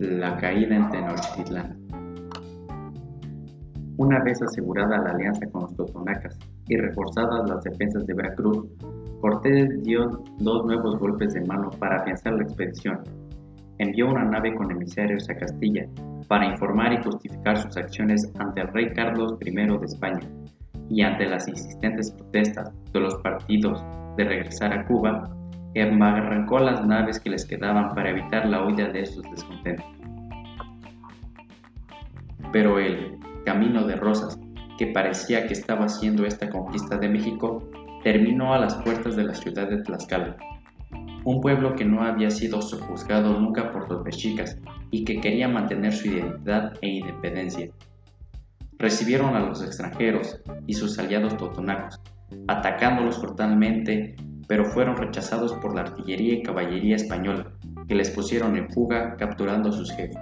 La caída en Tenochtitlán. Una vez asegurada la alianza con los totonacas y reforzadas las defensas de Veracruz, Cortés dio dos nuevos golpes de mano para afianzar la expedición. Envió una nave con emisarios a Castilla para informar y justificar sus acciones ante el rey Carlos I de España y ante las insistentes protestas de los partidos de regresar a Cuba, arrancó las naves que les quedaban para evitar la huida de estos descontentos. Pero el Camino de Rosas, que parecía que estaba haciendo esta conquista de México, terminó a las puertas de la ciudad de Tlaxcala, un pueblo que no había sido sojuzgado nunca por los mexicas y que quería mantener su identidad e independencia. Recibieron a los extranjeros y sus aliados totonacos, atacándolos brutalmente, pero fueron rechazados por la artillería y caballería española, que les pusieron en fuga capturando a sus jefes.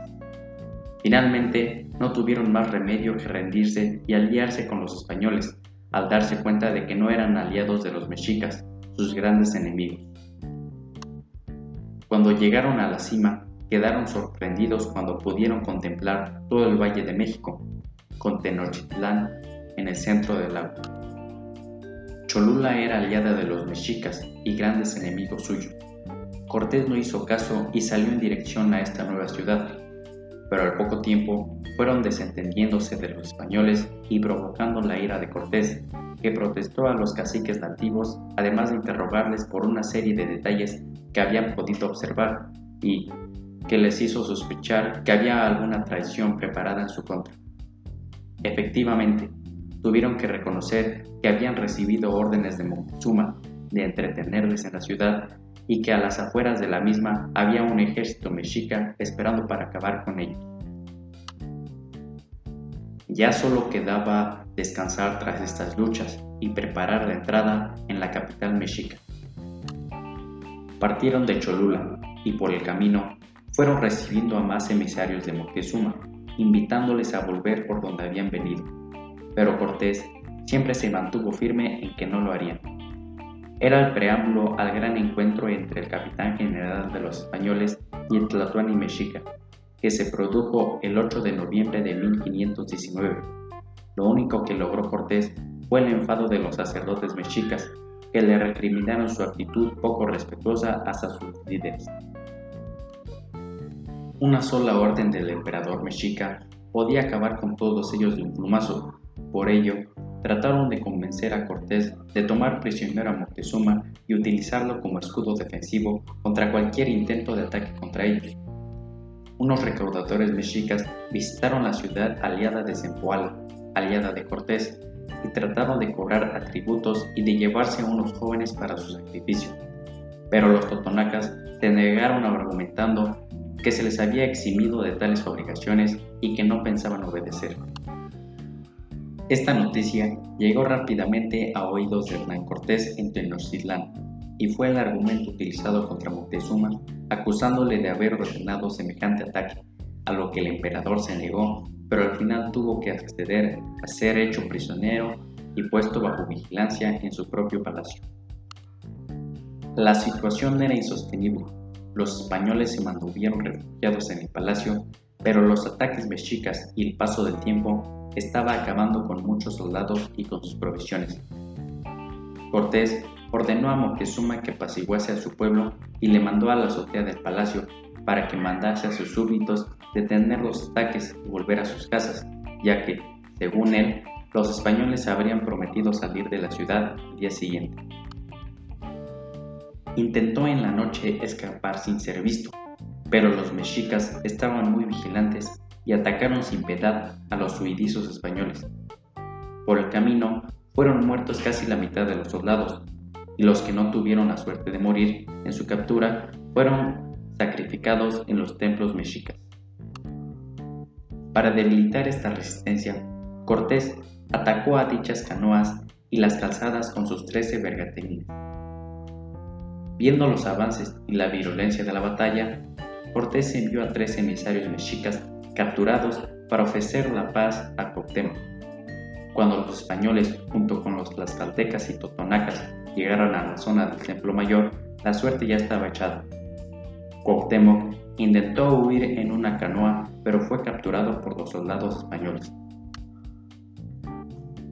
Finalmente, no tuvieron más remedio que rendirse y aliarse con los españoles, al darse cuenta de que no eran aliados de los mexicas, sus grandes enemigos. Cuando llegaron a la cima, quedaron sorprendidos cuando pudieron contemplar todo el Valle de México, con Tenochtitlán en el centro del lago. Cholula era aliada de los mexicas y grandes enemigos suyos. Cortés no hizo caso y salió en dirección a esta nueva ciudad, pero al poco tiempo fueron desentendiéndose de los españoles y provocando la ira de Cortés, que protestó a los caciques nativos, además de interrogarles por una serie de detalles que habían podido observar y que les hizo sospechar que había alguna traición preparada en su contra. Efectivamente, tuvieron que reconocer que habían recibido órdenes de Moctezuma de entretenerles en la ciudad y que a las afueras de la misma había un ejército mexica esperando para acabar con ellos. Ya solo quedaba descansar tras estas luchas y preparar la entrada en la capital mexica. Partieron de Cholula y por el camino fueron recibiendo a más emisarios de Moctezuma, invitándoles a volver por donde habían venido. Pero Cortés siempre se mantuvo firme en que no lo harían. Era el preámbulo al gran encuentro entre el capitán general de los españoles y el Tlatoani mexica, que se produjo el 8 de noviembre de 1519. Lo único que logró Cortés fue el enfado de los sacerdotes mexicas, que le recriminaron su actitud poco respetuosa hasta sus líderes. Una sola orden del emperador mexica podía acabar con todos ellos de un plumazo. Por ello, trataron de convencer a Cortés de tomar prisionero a Moctezuma y utilizarlo como escudo defensivo contra cualquier intento de ataque contra ellos. Unos recaudadores mexicas visitaron la ciudad aliada de Zempoala, aliada de Cortés, y trataron de cobrar atributos y de llevarse a unos jóvenes para su sacrificio. Pero los totonacas se negaron argumentando que se les había eximido de tales obligaciones y que no pensaban obedecer. Esta noticia llegó rápidamente a oídos de Hernán Cortés en Tenochtitlán y fue el argumento utilizado contra Moctezuma acusándole de haber ordenado semejante ataque, a lo que el emperador se negó, pero al final tuvo que acceder a ser hecho prisionero y puesto bajo vigilancia en su propio palacio. La situación era insostenible. Los españoles se mantuvieron refugiados en el palacio, pero los ataques mexicas y el paso del tiempo estaba acabando con muchos soldados y con sus provisiones. Cortés ordenó a Moctezuma que apaciguase a su pueblo y le mandó a la azotea del palacio para que mandase a sus súbditos detener los ataques y volver a sus casas, ya que, según él, los españoles habrían prometido salir de la ciudad el día siguiente. Intentó en la noche escapar sin ser visto, pero los mexicas estaban muy vigilantes y atacaron sin piedad a los huidizos españoles. Por el camino fueron muertos casi la mitad de los soldados, y los que no tuvieron la suerte de morir en su captura fueron sacrificados en los templos mexicas. Para debilitar esta resistencia, Cortés atacó a dichas canoas y las calzadas con sus trece bergantines. Viendo los avances y la virulencia de la batalla, Cortés envió a tres emisarios mexicas capturados para ofrecer la paz a Cuauhtémoc. Cuando los españoles, junto con los tlaxcaltecas y totonacas, llegaron a la zona del Templo Mayor, la suerte ya estaba echada. Cuauhtémoc Intentó huir en una canoa, pero fue capturado por los soldados españoles.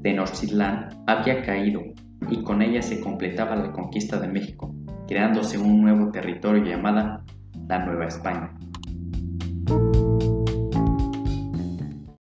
Tenochtitlán había caído y con ella se completaba la conquista de México, creándose un nuevo territorio llamada la Nueva España.